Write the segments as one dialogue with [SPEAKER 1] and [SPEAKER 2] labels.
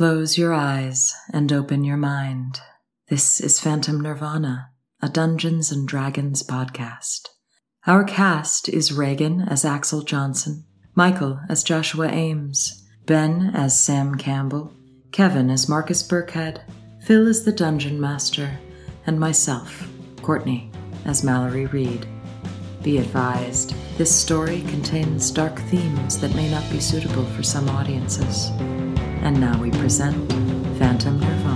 [SPEAKER 1] Close your eyes and open your mind. This is Phantom Nirvana, a Dungeons and Dragons podcast. Our cast is Reagan as Axel Johnson, Michael as Joshua Ames, Ben as Sam Campbell, Kevin as Marcus Burkhead, Phil as the Dungeon Master, and myself, Courtney, as Mallory Reed. Be advised, this story contains dark themes that may not be suitable for some audiences. And now we present Phantom Nirvana.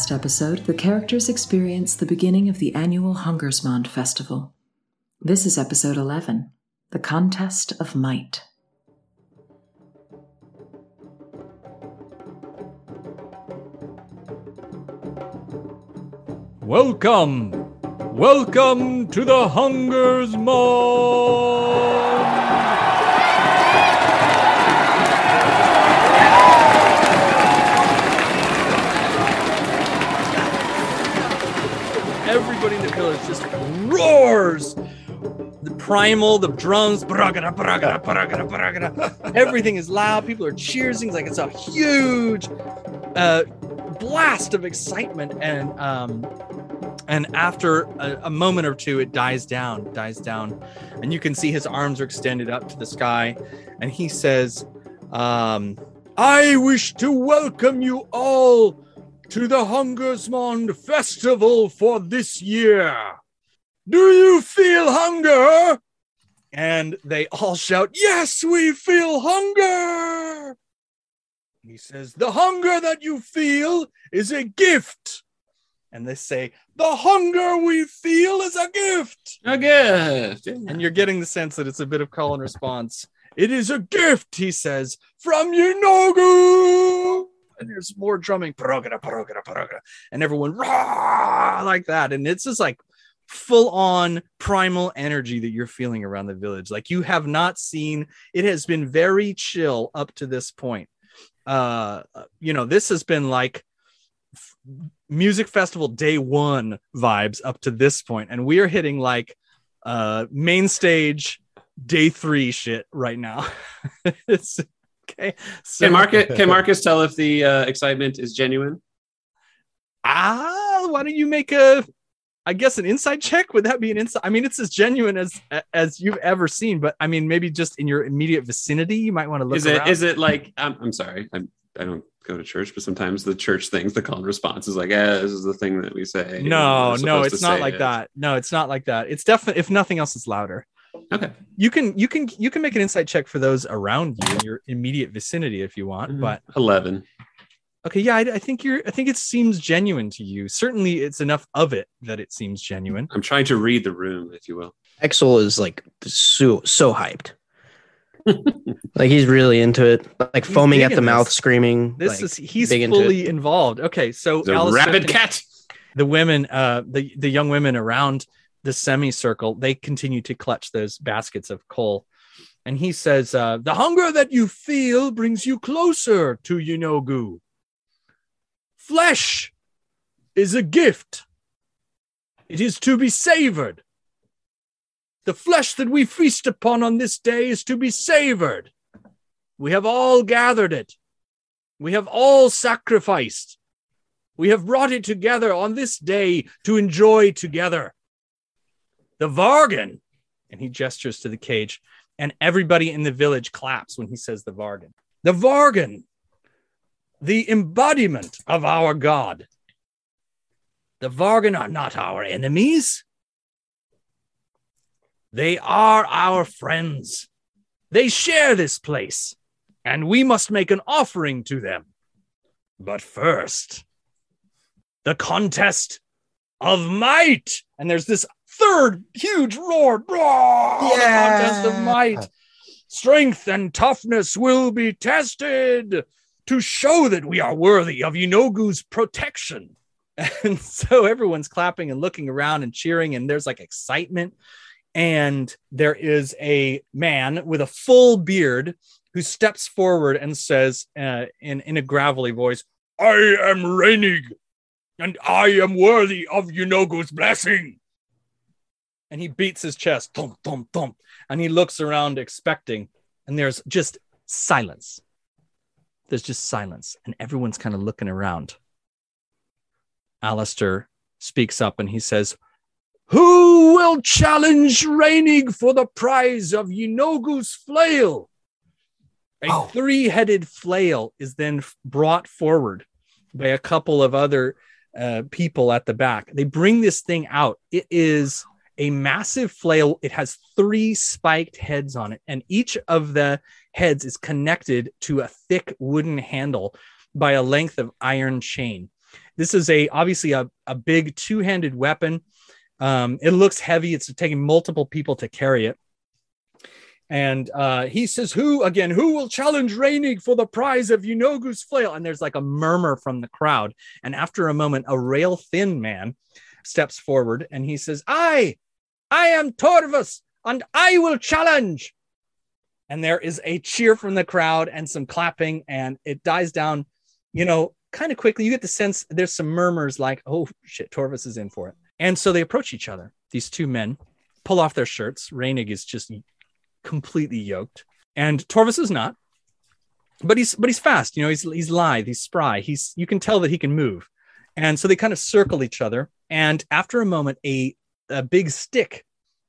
[SPEAKER 1] Last episode, the characters experience the beginning of the annual Hungersmond Festival. This is episode 11 The Contest of Might.
[SPEAKER 2] Welcome! Welcome to the Hunger's Everybody in the village just roars. The primal, the drums, bragada, bragada, bragada, bragada. everything is loud. People are cheering. Like it's a huge uh, blast of excitement. And um, and after a, a moment or two it dies down dies down and you can see his arms are extended up to the sky and he says um, i wish to welcome you all to the hungersmond festival for this year. Do you feel hunger? And they all shout yes we feel hunger! He says the hunger that you feel is a gift. And they say the hunger we feel is a gift.
[SPEAKER 3] A gift.
[SPEAKER 2] and you're getting the sense that it's a bit of call and response. It is a gift he says from Yinogu and there's more drumming paragada, paragada, paragada, and everyone rah, like that. And it's just like full on primal energy that you're feeling around the village. Like you have not seen it has been very chill up to this point. Uh you know this has been like music festival day one vibes up to this point and we are hitting like uh main stage day three shit right now. It's okay so
[SPEAKER 3] Can Marcus can Marcus tell if the uh, excitement is genuine?
[SPEAKER 2] ah why don't you make a i guess an insight check would that be an insight i mean it's as genuine as as you've ever seen but i mean maybe just in your immediate vicinity you might want to look
[SPEAKER 3] Is it
[SPEAKER 2] around.
[SPEAKER 3] is it like I'm, I'm sorry I'm I don't go to church, but sometimes the church things, the call and response is like, yeah, this is the thing that we say.
[SPEAKER 2] no no it's not like
[SPEAKER 3] it.
[SPEAKER 2] that no it's not like that it's definitely if nothing else it's louder
[SPEAKER 3] Okay.
[SPEAKER 2] you can you can you can make an insight check for those around you in your immediate vicinity if you want
[SPEAKER 3] Mhm.
[SPEAKER 2] but
[SPEAKER 3] eleven.
[SPEAKER 2] okay yeah I, I think you're i think it seems genuine to you certainly it's enough of it that it seems genuine
[SPEAKER 3] I'm trying to read the room, if you will.
[SPEAKER 4] Axel is like so so hyped. like he's really into it, like
[SPEAKER 2] He's
[SPEAKER 4] foaming at
[SPEAKER 2] digging
[SPEAKER 4] the mouth,
[SPEAKER 2] this.
[SPEAKER 4] screaming.
[SPEAKER 2] this
[SPEAKER 4] like,
[SPEAKER 2] is he's
[SPEAKER 4] big into
[SPEAKER 2] fully involved okay so
[SPEAKER 3] The
[SPEAKER 2] Alice
[SPEAKER 3] rabbit cat.
[SPEAKER 2] the women uh the the young women around the semicircle they continue to clutch those baskets of coal. And he says uh the hunger that you feel brings you closer to Yinogu flesh is a gift. It is to be savored. The flesh that we feast upon on this day is to be savored. We have all gathered it. We have all sacrificed. We have brought it together on this day to enjoy together. The Vargan, and he gestures to the cage, and everybody in the village claps when he says the Vargan. The Vargan, the embodiment of our God. The Vargan are not our enemies. They are our friends. They share this place, and we must make an offering to them. But first, the contest of might. And there's this third huge roar. Roar! The contest of might. Strength and toughness will be tested to show that we are worthy of Inogu's protection. And so everyone's clapping and looking around and cheering, and there's like excitement. And there is a man with a full beard who steps forward and says uh, in, in a gravelly voice, I am Reinig, and I am worthy of Yunogu's blessing. And he beats his chest, thump, thump, thump, and he looks around expecting, and there's just silence. There's just silence, and everyone's kind of looking around. Alistair speaks up and he says, Who will challenge Reinig for the prize of Yinogu's flail? A
[SPEAKER 5] Oh.
[SPEAKER 2] three headed flail is then brought forward by a couple of other uh, people at the back. They bring this thing out. It is a massive flail. It has three spiked heads on it, and each of the heads is connected to a thick wooden handle by a length of iron chain. This is a obviously a, a big two-handed weapon. Um, it looks heavy. It's taking multiple people to carry it. And uh, he says, "Who again? Who will challenge Reinig for the prize of Yunogu's flail?" And there's like a murmur from the crowd. And after a moment, a rail thin man steps forward and he says, "I, I am Torvus, and I will challenge." And there is a cheer from the crowd and some clapping, and it dies down. You know, kind of quickly. You get the sense there's some murmurs like, "Oh shit, Torvus is in for it." And so they approach each other. These two men pull off their shirts. Reinig is just completely yoked, and Torvus is not. But he's but he's fast. You know, he's he's lithe. He's spry. He's you can tell that he can move. And so they kind of circle each other. And after a moment, a a big stick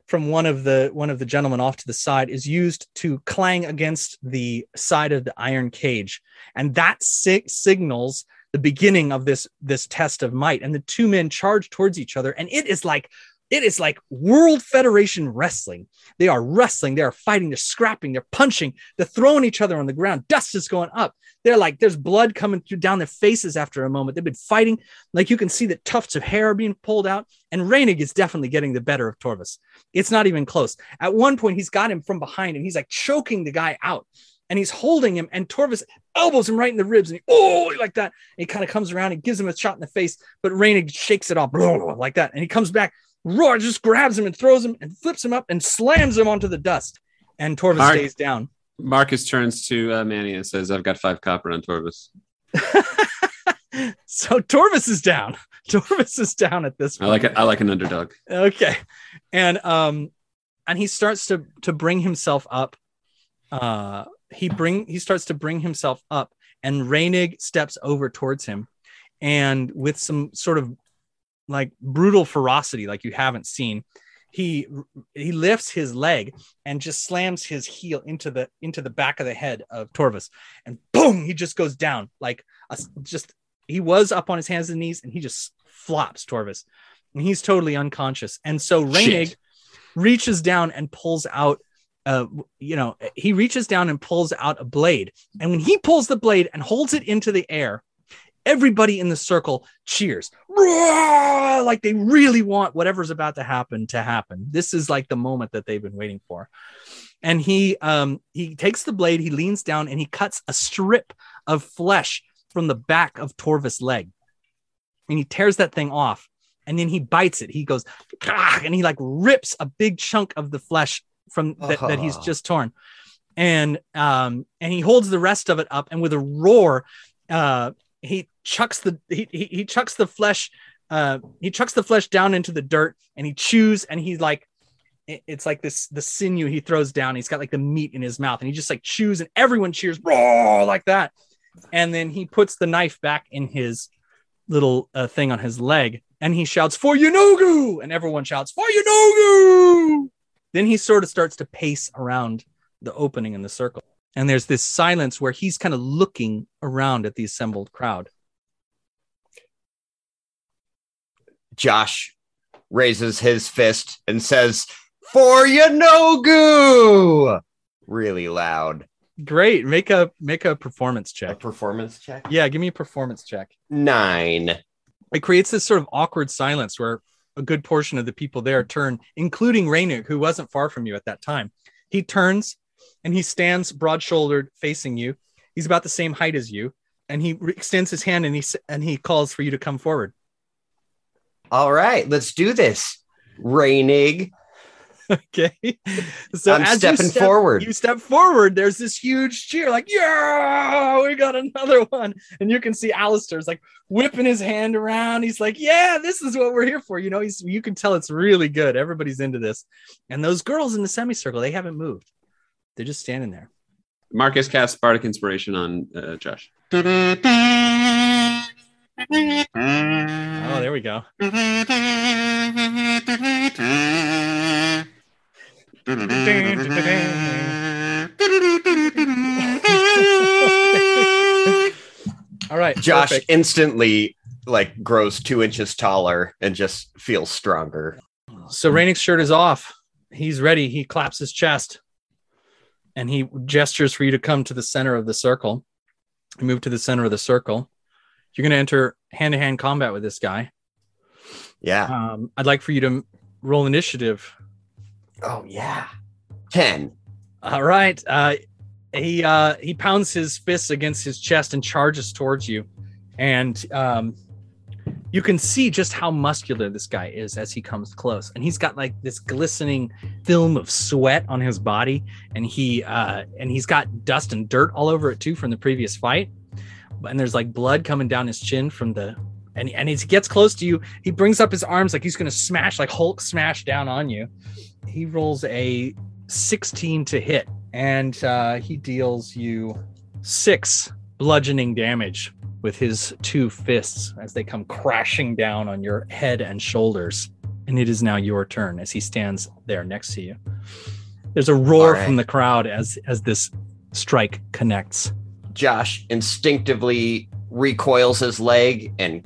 [SPEAKER 2] from one of the one of the gentlemen off to the side is used to clang against the side of the iron cage, and that si- signals the beginning of this this test of might. And the two men charge towards each other, and it is like it is like World Federation wrestling. They are wrestling, they are fighting, they're scrapping, they're punching, they're throwing each other on the ground. Dust is going up. They're like, there's blood coming through down their faces after a moment. They've been fighting. Like you can see that tufts of hair are being pulled out, and Reinig is definitely getting the better of Torvus. It's not even close. At one point, he's got him from behind and he's like choking the guy out. And he's holding him, and Torvus elbows him right in the ribs, and he, oh, like that. And he kind of comes around and gives him a shot in the face, but Reinig shakes it off like that. And he comes back, roar, just grabs him and throws him and flips him up and slams him onto the dust. And Torvus
[SPEAKER 3] Mark-
[SPEAKER 2] stays down.
[SPEAKER 3] Marcus turns to uh, Manny and says, "I've got five copper on Torvus."
[SPEAKER 2] so Torvus is down. Torvus is down at this
[SPEAKER 3] I
[SPEAKER 2] point.
[SPEAKER 3] like it. I like an underdog.
[SPEAKER 2] okay and um and he starts to to bring himself up uh he bring he starts to bring himself up and Reinig steps over towards him and with some sort of like brutal ferocity like you haven't seen. He he lifts his leg and just slams his heel into the into the back of the head of Torvus. And boom he just goes down. Like a, just he was up on his hands and knees and he just flops Torvus. And he's totally unconscious. And so Reinig reaches down and pulls out, uh, you know, he reaches down and pulls out a blade. And when he pulls the blade and holds it into the air, everybody in the circle cheers Roar! like they really want whatever's about to happen to happen. This is like the moment that they've been waiting for. And he um he takes the blade, he leans down and he cuts a strip of flesh from the back of Torvus' leg. And he tears that thing off and then he bites it. He goes, and he like rips a big chunk of the flesh from that, that he's
[SPEAKER 5] Ah.
[SPEAKER 2] just torn. And um and he holds the rest of it up and with a roar, uh he chucks the he he, he chucks the flesh uh he chucks the flesh down into the dirt and he chews and he's like it- it's like this the sinew he throws down. He's got like the meat in his mouth and he just like chews and everyone cheers roar like that. And then he puts the knife back in his little uh, thing on his leg and he shouts for Yunogu and everyone shouts for Yunogu. Then he sort of starts to pace around the opening in the circle. And there's this silence where he's kind of looking around at the assembled crowd.
[SPEAKER 5] Josh raises his fist and says, For you, Yanogu! Really loud.
[SPEAKER 2] Great. Make a make a performance check.
[SPEAKER 5] A performance check?
[SPEAKER 2] Yeah, give me a performance check.
[SPEAKER 5] Nine.
[SPEAKER 2] it creates this sort of awkward silence where a good portion of the people there turn, including Rainick, who wasn't far from you at that time. He turns and he stands broad shouldered facing you. He's about the same height as you. And he extends his hand and he and he calls for you to come forward.
[SPEAKER 5] All right, let's do this. Reinig.
[SPEAKER 2] Okay. So
[SPEAKER 5] I'm
[SPEAKER 2] as you
[SPEAKER 5] stepping
[SPEAKER 2] step-
[SPEAKER 5] forward.
[SPEAKER 2] You step forward. There's this huge cheer, like, yeah, we got another one. And you can see Alistair's like whipping his hand around. He's like, yeah, this is what we're here for. You know, he's you can tell it's really good. Everybody's into this. And those girls in the semicircle, they haven't moved. They're just standing there.
[SPEAKER 3] Marcus casts Bardic Inspiration on uh, Josh.
[SPEAKER 2] There we go. All right.
[SPEAKER 5] Josh
[SPEAKER 2] perfect.
[SPEAKER 5] instantly like grows two inches taller and just feels stronger.
[SPEAKER 2] So Rainick's shirt is off. He's ready. He claps his chest and he gestures for you to come to the center of the circle. You move to the center of the circle. You're going to enter hand to hand combat with this guy.
[SPEAKER 5] Yeah.
[SPEAKER 2] Um, I'd like for you to roll initiative.
[SPEAKER 5] Oh yeah. Ten.
[SPEAKER 2] All right. Uh, he uh, he pounds his fists against his chest and charges towards you, and um, you can see just how muscular this guy is as he comes close. And he's got like this glistening film of sweat on his body, and he uh, and he's got dust and dirt all over it too from the previous fight. And there's like blood coming down his chin from the. And, and as he gets close to you, he brings up his arms like he's going to smash, like Hulk smash down on you. He rolls a 16 to hit, and uh, he deals you six bludgeoning damage with his two fists as they come crashing down on your head and shoulders. And it is now your turn as he stands there next to you. There's a roar
[SPEAKER 5] right.
[SPEAKER 2] from the crowd as as this strike connects.
[SPEAKER 5] Josh instinctively recoils his leg and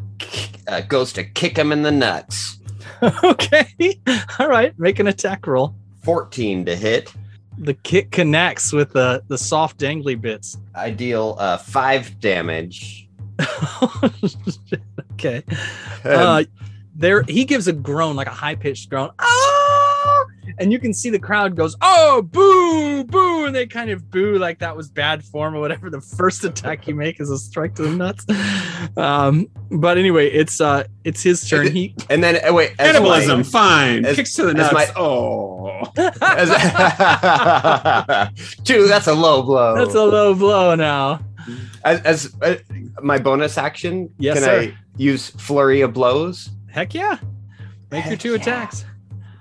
[SPEAKER 5] uh, goes to kick him in the nuts.
[SPEAKER 2] okay, all right, make an attack roll.
[SPEAKER 5] 14 to hit.
[SPEAKER 2] The kick connects with the the soft dangly bits.
[SPEAKER 5] I deal uh, five damage.
[SPEAKER 2] okay. uh, there he gives a groan like a high-pitched groan ah! And you can see the crowd goes oh boo boo and they kind of boo like that was bad form or whatever the first attack you make is a strike to the nuts um but anyway it's uh it's his turn he
[SPEAKER 5] and then, uh, wait, as
[SPEAKER 3] Cannibalism,
[SPEAKER 5] my-
[SPEAKER 3] fine.
[SPEAKER 5] as-
[SPEAKER 3] Kicks to the nuts.
[SPEAKER 5] my-
[SPEAKER 3] oh.
[SPEAKER 5] as, two, that's a low blow.
[SPEAKER 2] that's a low blow now
[SPEAKER 5] as, as uh, my bonus action,
[SPEAKER 2] Yes,
[SPEAKER 5] can
[SPEAKER 2] sir.
[SPEAKER 5] I use flurry of blows?
[SPEAKER 2] heck yeah make your two
[SPEAKER 5] yeah.
[SPEAKER 2] attacks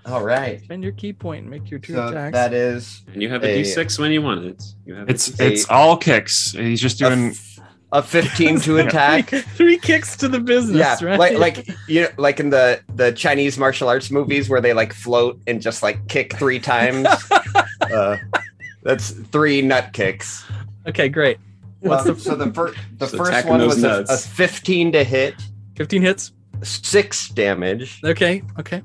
[SPEAKER 5] All right.
[SPEAKER 2] spend your ki point and make your two
[SPEAKER 5] So
[SPEAKER 2] attacks
[SPEAKER 5] that is
[SPEAKER 3] And you have a
[SPEAKER 5] A-
[SPEAKER 3] D6 when you want it. You have
[SPEAKER 6] It's
[SPEAKER 5] a-
[SPEAKER 6] it's all kicks. He's just doing.
[SPEAKER 5] f- a 15 to attack.
[SPEAKER 2] three, three kicks to the business
[SPEAKER 5] yeah,
[SPEAKER 2] right
[SPEAKER 5] like like you know, like in the the Chinese martial arts movies where they like float and just like kick three times. uh, that's three nut kicks.
[SPEAKER 2] okay great What's
[SPEAKER 5] Um,
[SPEAKER 2] the-
[SPEAKER 5] so the first the
[SPEAKER 3] Just
[SPEAKER 5] first one was a, a 15 to hit,
[SPEAKER 2] 15 hits
[SPEAKER 5] six damage.
[SPEAKER 2] okay okay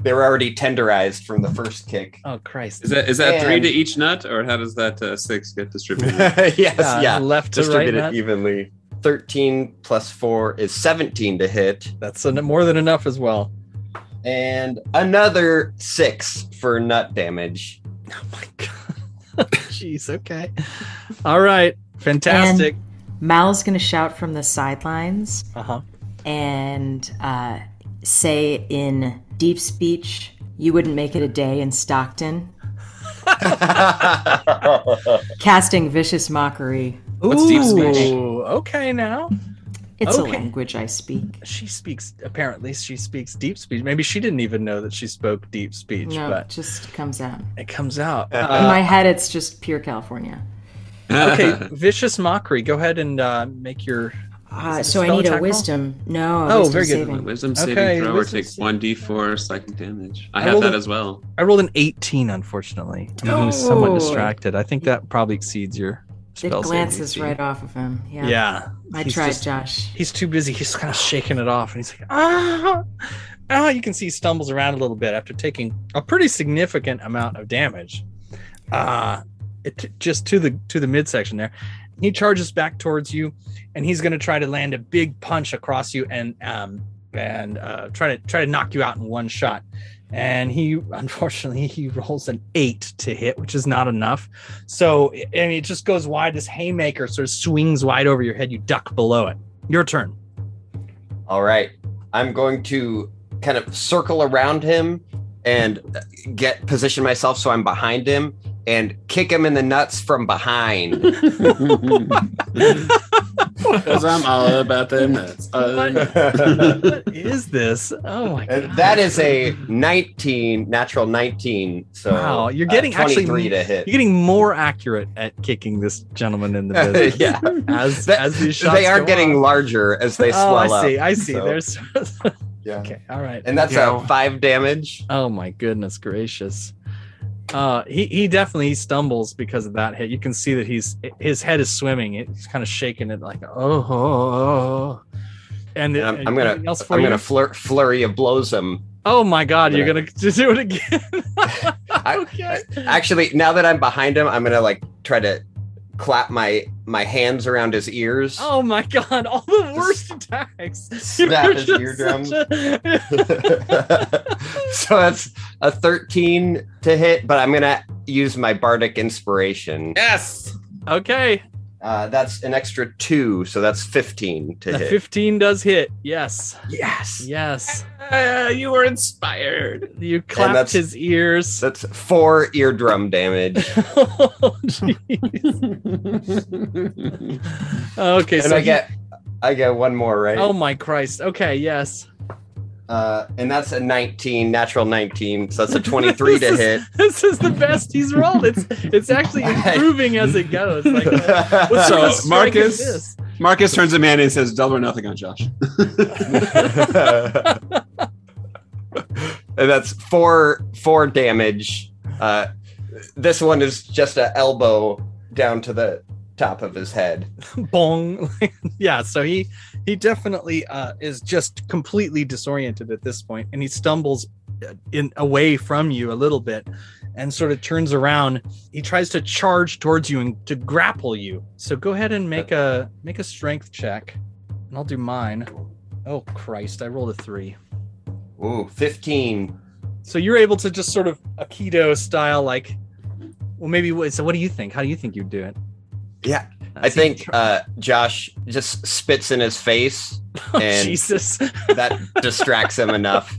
[SPEAKER 5] They were already tenderized from the first kick.
[SPEAKER 2] oh christ
[SPEAKER 3] Is that is that three to each nut, or how does that uh, six get distributed?
[SPEAKER 5] yes,
[SPEAKER 2] Uh,
[SPEAKER 5] yeah.
[SPEAKER 2] left to right
[SPEAKER 5] Distributed
[SPEAKER 2] nut.
[SPEAKER 5] evenly. 13 plus 4 is 17 to hit.
[SPEAKER 2] That's en- more than enough as well.
[SPEAKER 5] And another 6 for nut damage.
[SPEAKER 2] Oh my god. Jeez, okay. All right. Fantastic.
[SPEAKER 1] Mal's gonna shout from the sidelines
[SPEAKER 2] uh-huh.
[SPEAKER 1] and uh, say in deep speech, "You wouldn't make it a day in Stockton." Casting vicious mockery.
[SPEAKER 3] What's deep speech?
[SPEAKER 2] Ooh, Okay now.
[SPEAKER 1] It's
[SPEAKER 2] Okay.
[SPEAKER 1] a language I speak.
[SPEAKER 2] She speaks apparently she speaks deep speech. Maybe she didn't even know that she spoke deep speech,
[SPEAKER 1] No, it just comes out.
[SPEAKER 2] it comes out.
[SPEAKER 1] In
[SPEAKER 2] Uh,
[SPEAKER 1] my head, it's just pure California.
[SPEAKER 2] okay, vicious mockery. Go ahead and uh, make your
[SPEAKER 1] Uh,
[SPEAKER 2] Is it a
[SPEAKER 1] so I need
[SPEAKER 2] attack
[SPEAKER 1] a
[SPEAKER 2] roll?
[SPEAKER 1] wisdom. No, a
[SPEAKER 2] Oh,
[SPEAKER 1] wisdom
[SPEAKER 2] very good.
[SPEAKER 1] saving.
[SPEAKER 3] Wisdom saving
[SPEAKER 2] Okay,
[SPEAKER 3] throw or
[SPEAKER 2] wisdom
[SPEAKER 3] take one d4 psychic damage. I
[SPEAKER 2] I
[SPEAKER 3] have that
[SPEAKER 2] a-
[SPEAKER 3] as well.
[SPEAKER 2] I rolled an 18, unfortunately. I was somewhat distracted. I think that probably exceeds your
[SPEAKER 1] It
[SPEAKER 2] spell saving
[SPEAKER 1] glances right off of him. Yeah.
[SPEAKER 2] Yeah.
[SPEAKER 1] I
[SPEAKER 2] He's
[SPEAKER 1] tried,
[SPEAKER 2] just-
[SPEAKER 1] Josh.
[SPEAKER 2] He's too busy. He's kind of shaking it off, and he's like, ah, ah. You can see he stumbles around a little bit after taking a pretty significant amount of damage. Uh it just to the to the midsection there. He charges back towards you, and he's going to try to land a big punch across you and um and uh, try to try to knock you out in one shot. And he unfortunately he rolls an eight to hit, which is not enough. So and it just goes wide. This haymaker sort of swings wide over your head. You duck below it. Your turn.
[SPEAKER 5] All right. I'm going to kind of circle around him and get position myself so I'm behind him and kick him in the nuts from behind.
[SPEAKER 3] Because I'm all about them nuts. Uh,
[SPEAKER 2] what is this? Oh my god!
[SPEAKER 5] That is a 19, natural 19. So
[SPEAKER 2] Wow, you're
[SPEAKER 5] uh,
[SPEAKER 2] getting actually-
[SPEAKER 5] 23 to hit.
[SPEAKER 2] You're getting more accurate at kicking this gentleman in the business
[SPEAKER 5] yeah.
[SPEAKER 2] as
[SPEAKER 5] That-
[SPEAKER 2] as these shots
[SPEAKER 5] they are
[SPEAKER 2] go
[SPEAKER 5] getting
[SPEAKER 2] off.
[SPEAKER 5] larger as they swell.
[SPEAKER 2] oh,
[SPEAKER 5] swell
[SPEAKER 2] I see.
[SPEAKER 5] up.
[SPEAKER 2] I see.
[SPEAKER 5] so,
[SPEAKER 2] There's
[SPEAKER 5] yeah.
[SPEAKER 2] okay. All right.
[SPEAKER 5] And that's
[SPEAKER 6] Yeah.
[SPEAKER 5] a five damage.
[SPEAKER 2] Oh my goodness gracious. Uh, he he definitely stumbles because of that hit. You can see that he's his head is swimming. It's kind of shaking it like oh. oh, oh. And,
[SPEAKER 5] And I'm,
[SPEAKER 2] and
[SPEAKER 5] I'm gonna I'm
[SPEAKER 2] you?
[SPEAKER 5] gonna flur- flurry of blows him.
[SPEAKER 2] Oh my god! You're
[SPEAKER 5] gonna-
[SPEAKER 2] do it again.
[SPEAKER 5] I-
[SPEAKER 2] okay.
[SPEAKER 5] Actually, now that I'm behind him, I'm gonna like try to clap my my hands around his ears.
[SPEAKER 2] Oh my god! All the worst attacks.
[SPEAKER 5] Snap his eardrums.
[SPEAKER 2] a-
[SPEAKER 5] so that's a 13 to hit, but I'm gonna use my bardic inspiration.
[SPEAKER 3] yes.
[SPEAKER 2] okay.
[SPEAKER 5] Uh, that's an extra two, so that's 15 to
[SPEAKER 2] The
[SPEAKER 5] hit.
[SPEAKER 2] 15 does hit. Yes.
[SPEAKER 5] yes,
[SPEAKER 2] Yes.
[SPEAKER 3] Uh, you were inspired.
[SPEAKER 2] You clapped
[SPEAKER 5] that's-
[SPEAKER 2] his ears.
[SPEAKER 5] that's four eardrum damage.
[SPEAKER 2] oh, jeez. okay,
[SPEAKER 5] and
[SPEAKER 2] so
[SPEAKER 5] I
[SPEAKER 2] he-
[SPEAKER 5] get I get one more, right?
[SPEAKER 2] Oh my Christ. Okay, yes.
[SPEAKER 5] Uh, and that's a 19, natural 19, so that's a 23 to
[SPEAKER 2] is-
[SPEAKER 5] hit.
[SPEAKER 2] This is the best he's rolled. It's it's actually improving as it goes. Like, uh,
[SPEAKER 3] So,
[SPEAKER 2] sort is
[SPEAKER 3] Marcus-
[SPEAKER 2] this?
[SPEAKER 3] Marcus turns to man and says, "Double or nothing on Josh."
[SPEAKER 5] and that's four four damage. Uh, this one is just a elbow down to the top of his head.
[SPEAKER 2] bong yeah so he he definitely uh is just completely disoriented at this point and he stumbles uh, in away from you a little bit and sort of turns around. He tries to charge towards you and to grapple you. So go ahead and make a make a strength check and i'll do mine. Oh christ i rolled a three.
[SPEAKER 5] Ooh, 15.
[SPEAKER 2] so you're able to just sort of aikido style like well maybe so what do you think? How do you think you'd do it?
[SPEAKER 5] Yeah, I think uh, Josh just spits in his face
[SPEAKER 2] oh,
[SPEAKER 5] and-
[SPEAKER 2] jesus
[SPEAKER 5] that distracts him enough.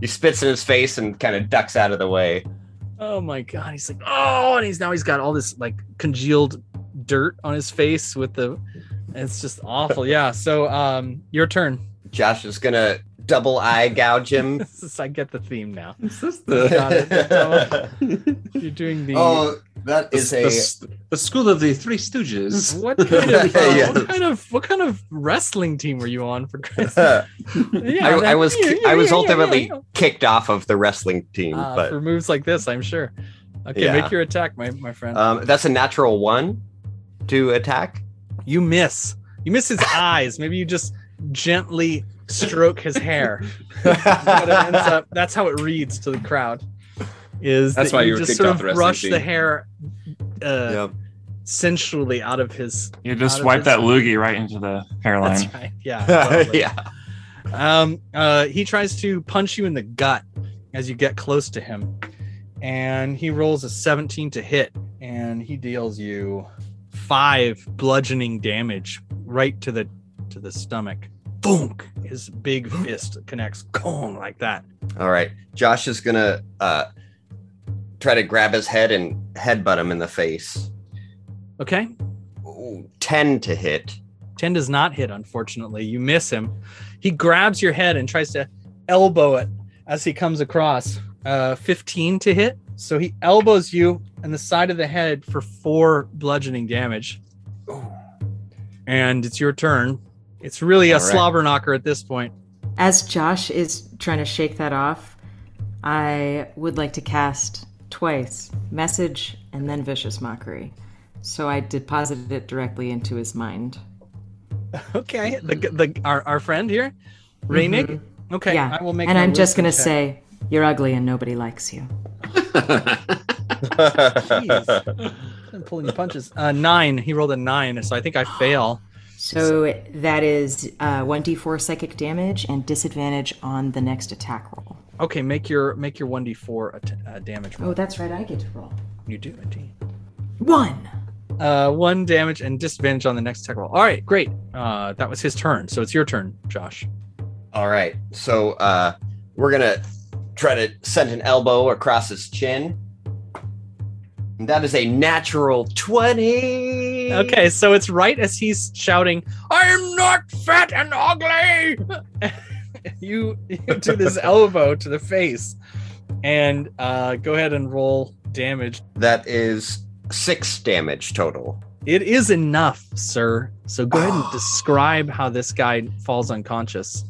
[SPEAKER 5] He spits in his face and kind of ducks out of the way.
[SPEAKER 2] Oh my god, he's like, oh, and he's now he's got all this like congealed dirt on his face with the it's just awful. Yeah. So um your turn.
[SPEAKER 5] Josh is gonna double eye gouge him.
[SPEAKER 2] Is- I get the theme now.
[SPEAKER 3] Is this
[SPEAKER 2] Got it.
[SPEAKER 3] the,
[SPEAKER 2] You're doing the
[SPEAKER 5] oh, that
[SPEAKER 3] the,
[SPEAKER 5] is a.
[SPEAKER 3] the, the school of the Three Stooges?
[SPEAKER 2] what kind of uh,
[SPEAKER 5] Yes.
[SPEAKER 2] what kind of what kind of wrestling team were you on for Christ's sake? Yeah,
[SPEAKER 5] I, I
[SPEAKER 2] that-
[SPEAKER 5] was
[SPEAKER 2] yeah,
[SPEAKER 5] I was
[SPEAKER 2] yeah, yeah,
[SPEAKER 5] ultimately
[SPEAKER 2] yeah,
[SPEAKER 5] kicked off of the wrestling team.
[SPEAKER 2] Uh,
[SPEAKER 5] but
[SPEAKER 2] for moves like this, I'm sure. Okay,
[SPEAKER 5] Yeah.
[SPEAKER 2] make your attack, my my friend.
[SPEAKER 5] um, that's a natural one to attack.
[SPEAKER 2] you miss. You miss his eyes. Maybe you just gently stroke his hair. But it ends up, that's how it reads to the crowd. Is
[SPEAKER 3] That's
[SPEAKER 2] that
[SPEAKER 3] why you were
[SPEAKER 2] just
[SPEAKER 3] kicked
[SPEAKER 2] sort
[SPEAKER 3] off
[SPEAKER 2] of
[SPEAKER 3] the wrestling
[SPEAKER 2] brush the hair uh, sensually out of his.
[SPEAKER 6] You just
[SPEAKER 2] of
[SPEAKER 6] wipe that loogie right into the hairline.
[SPEAKER 2] That's right. Yeah.
[SPEAKER 5] yeah.
[SPEAKER 2] Um. Uh. He tries to punch you in the gut as you get close to him, and he rolls a 17 to hit, and he deals you five bludgeoning damage right to the to the stomach. Boom! His big fist connects, Kong, like that.
[SPEAKER 5] All right. Josh is gonna uh, try to grab his head and headbutt him in the face.
[SPEAKER 2] Okay.
[SPEAKER 5] Ooh, Ten to hit.
[SPEAKER 2] 10 does not hit, unfortunately. You miss him. He grabs your head and tries to elbow it as he comes across. Uh, 15 to hit. So he elbows you in the side of the head for four bludgeoning damage. And it's your turn. It's really a
[SPEAKER 5] All right.
[SPEAKER 2] slobber knocker at this point.
[SPEAKER 1] As Josh is trying to shake that off, I would like to cast twice message and then vicious mockery. So I deposited it directly into his mind.
[SPEAKER 2] Okay. The, the our, our friend here, Reinig. Okay.
[SPEAKER 1] yeah.
[SPEAKER 2] I will make
[SPEAKER 1] and I'm just going to
[SPEAKER 2] check.
[SPEAKER 1] say, you're ugly and nobody likes you.
[SPEAKER 2] Jeez. pulling punches. Uh, nine. He rolled a nine, so I think I fail.
[SPEAKER 7] So that is uh, 1d4 psychic damage and disadvantage on the next attack roll.
[SPEAKER 2] Okay, make your make your one d four uh, damage roll.
[SPEAKER 7] Oh, that's right. I get to roll.
[SPEAKER 2] you do indeed.
[SPEAKER 7] One.
[SPEAKER 2] Uh, one damage and disadvantage on the next attack roll. All right, great. Uh, that was his turn, so it's your turn, Josh.
[SPEAKER 5] All right. So uh, we're gonna try to send an elbow across his chin. And that is a natural twenty.
[SPEAKER 2] Okay, so it's right as he's shouting, "I'm not fat and ugly." you you do this elbow to the face, and uh, go ahead and roll damage.
[SPEAKER 5] That is six damage total.
[SPEAKER 2] It is enough, sir. So go ahead and describe how this guy falls unconscious.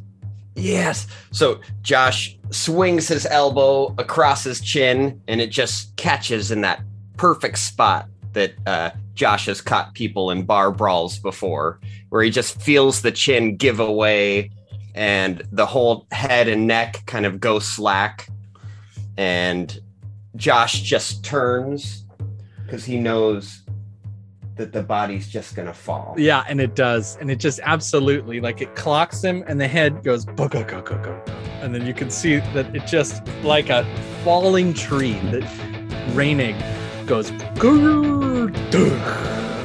[SPEAKER 5] Yes. So Josh swings his elbow across his chin, and it just catches in that perfect spot that uh, Josh has caught people in bar brawls before, where he just feels the chin give away, and the whole head and neck kind of go slack, and Josh just turns because he knows that the body's just gonna fall.
[SPEAKER 2] Yeah, and it does, and it just absolutely like it clocks him, and the head goes go go go and then you can see that it just like a falling tree that Reinig goes "Grrr,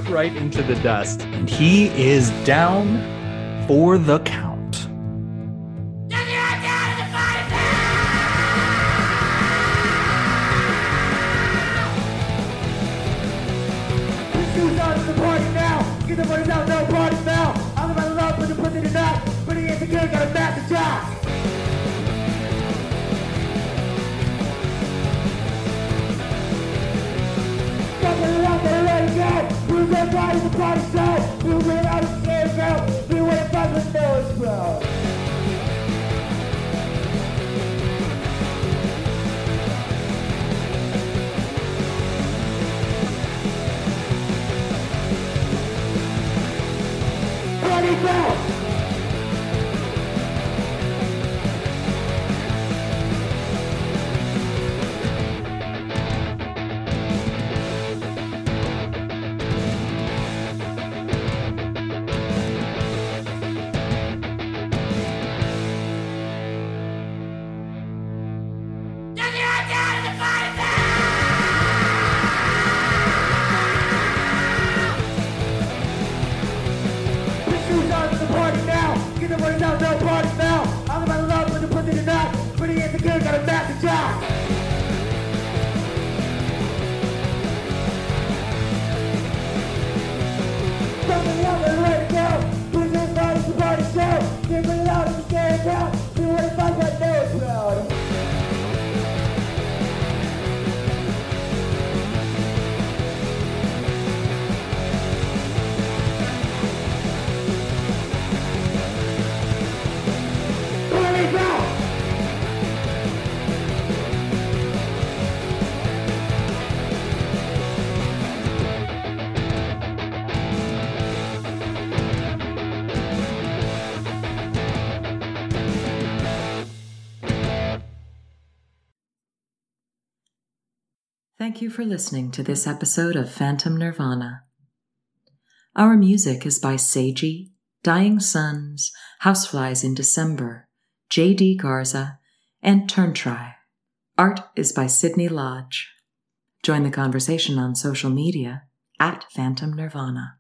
[SPEAKER 2] right into the dust, and he is down for the count.
[SPEAKER 8] Party foul. I'm about to love, put the pussy to knock. But he ain't good, got a massive job. Who's that body, the party show? Who's it out of the scared girl? Be what it does with nose, bro.
[SPEAKER 1] Thank you for listening to this episode of Phantom Nirvana. Our music is by Sagey, Dying Suns, Houseflies in December, J.D. Garza, and Turntrie. Art is by Sydney Lodge. Join the conversation on social media at Phantom Nirvana.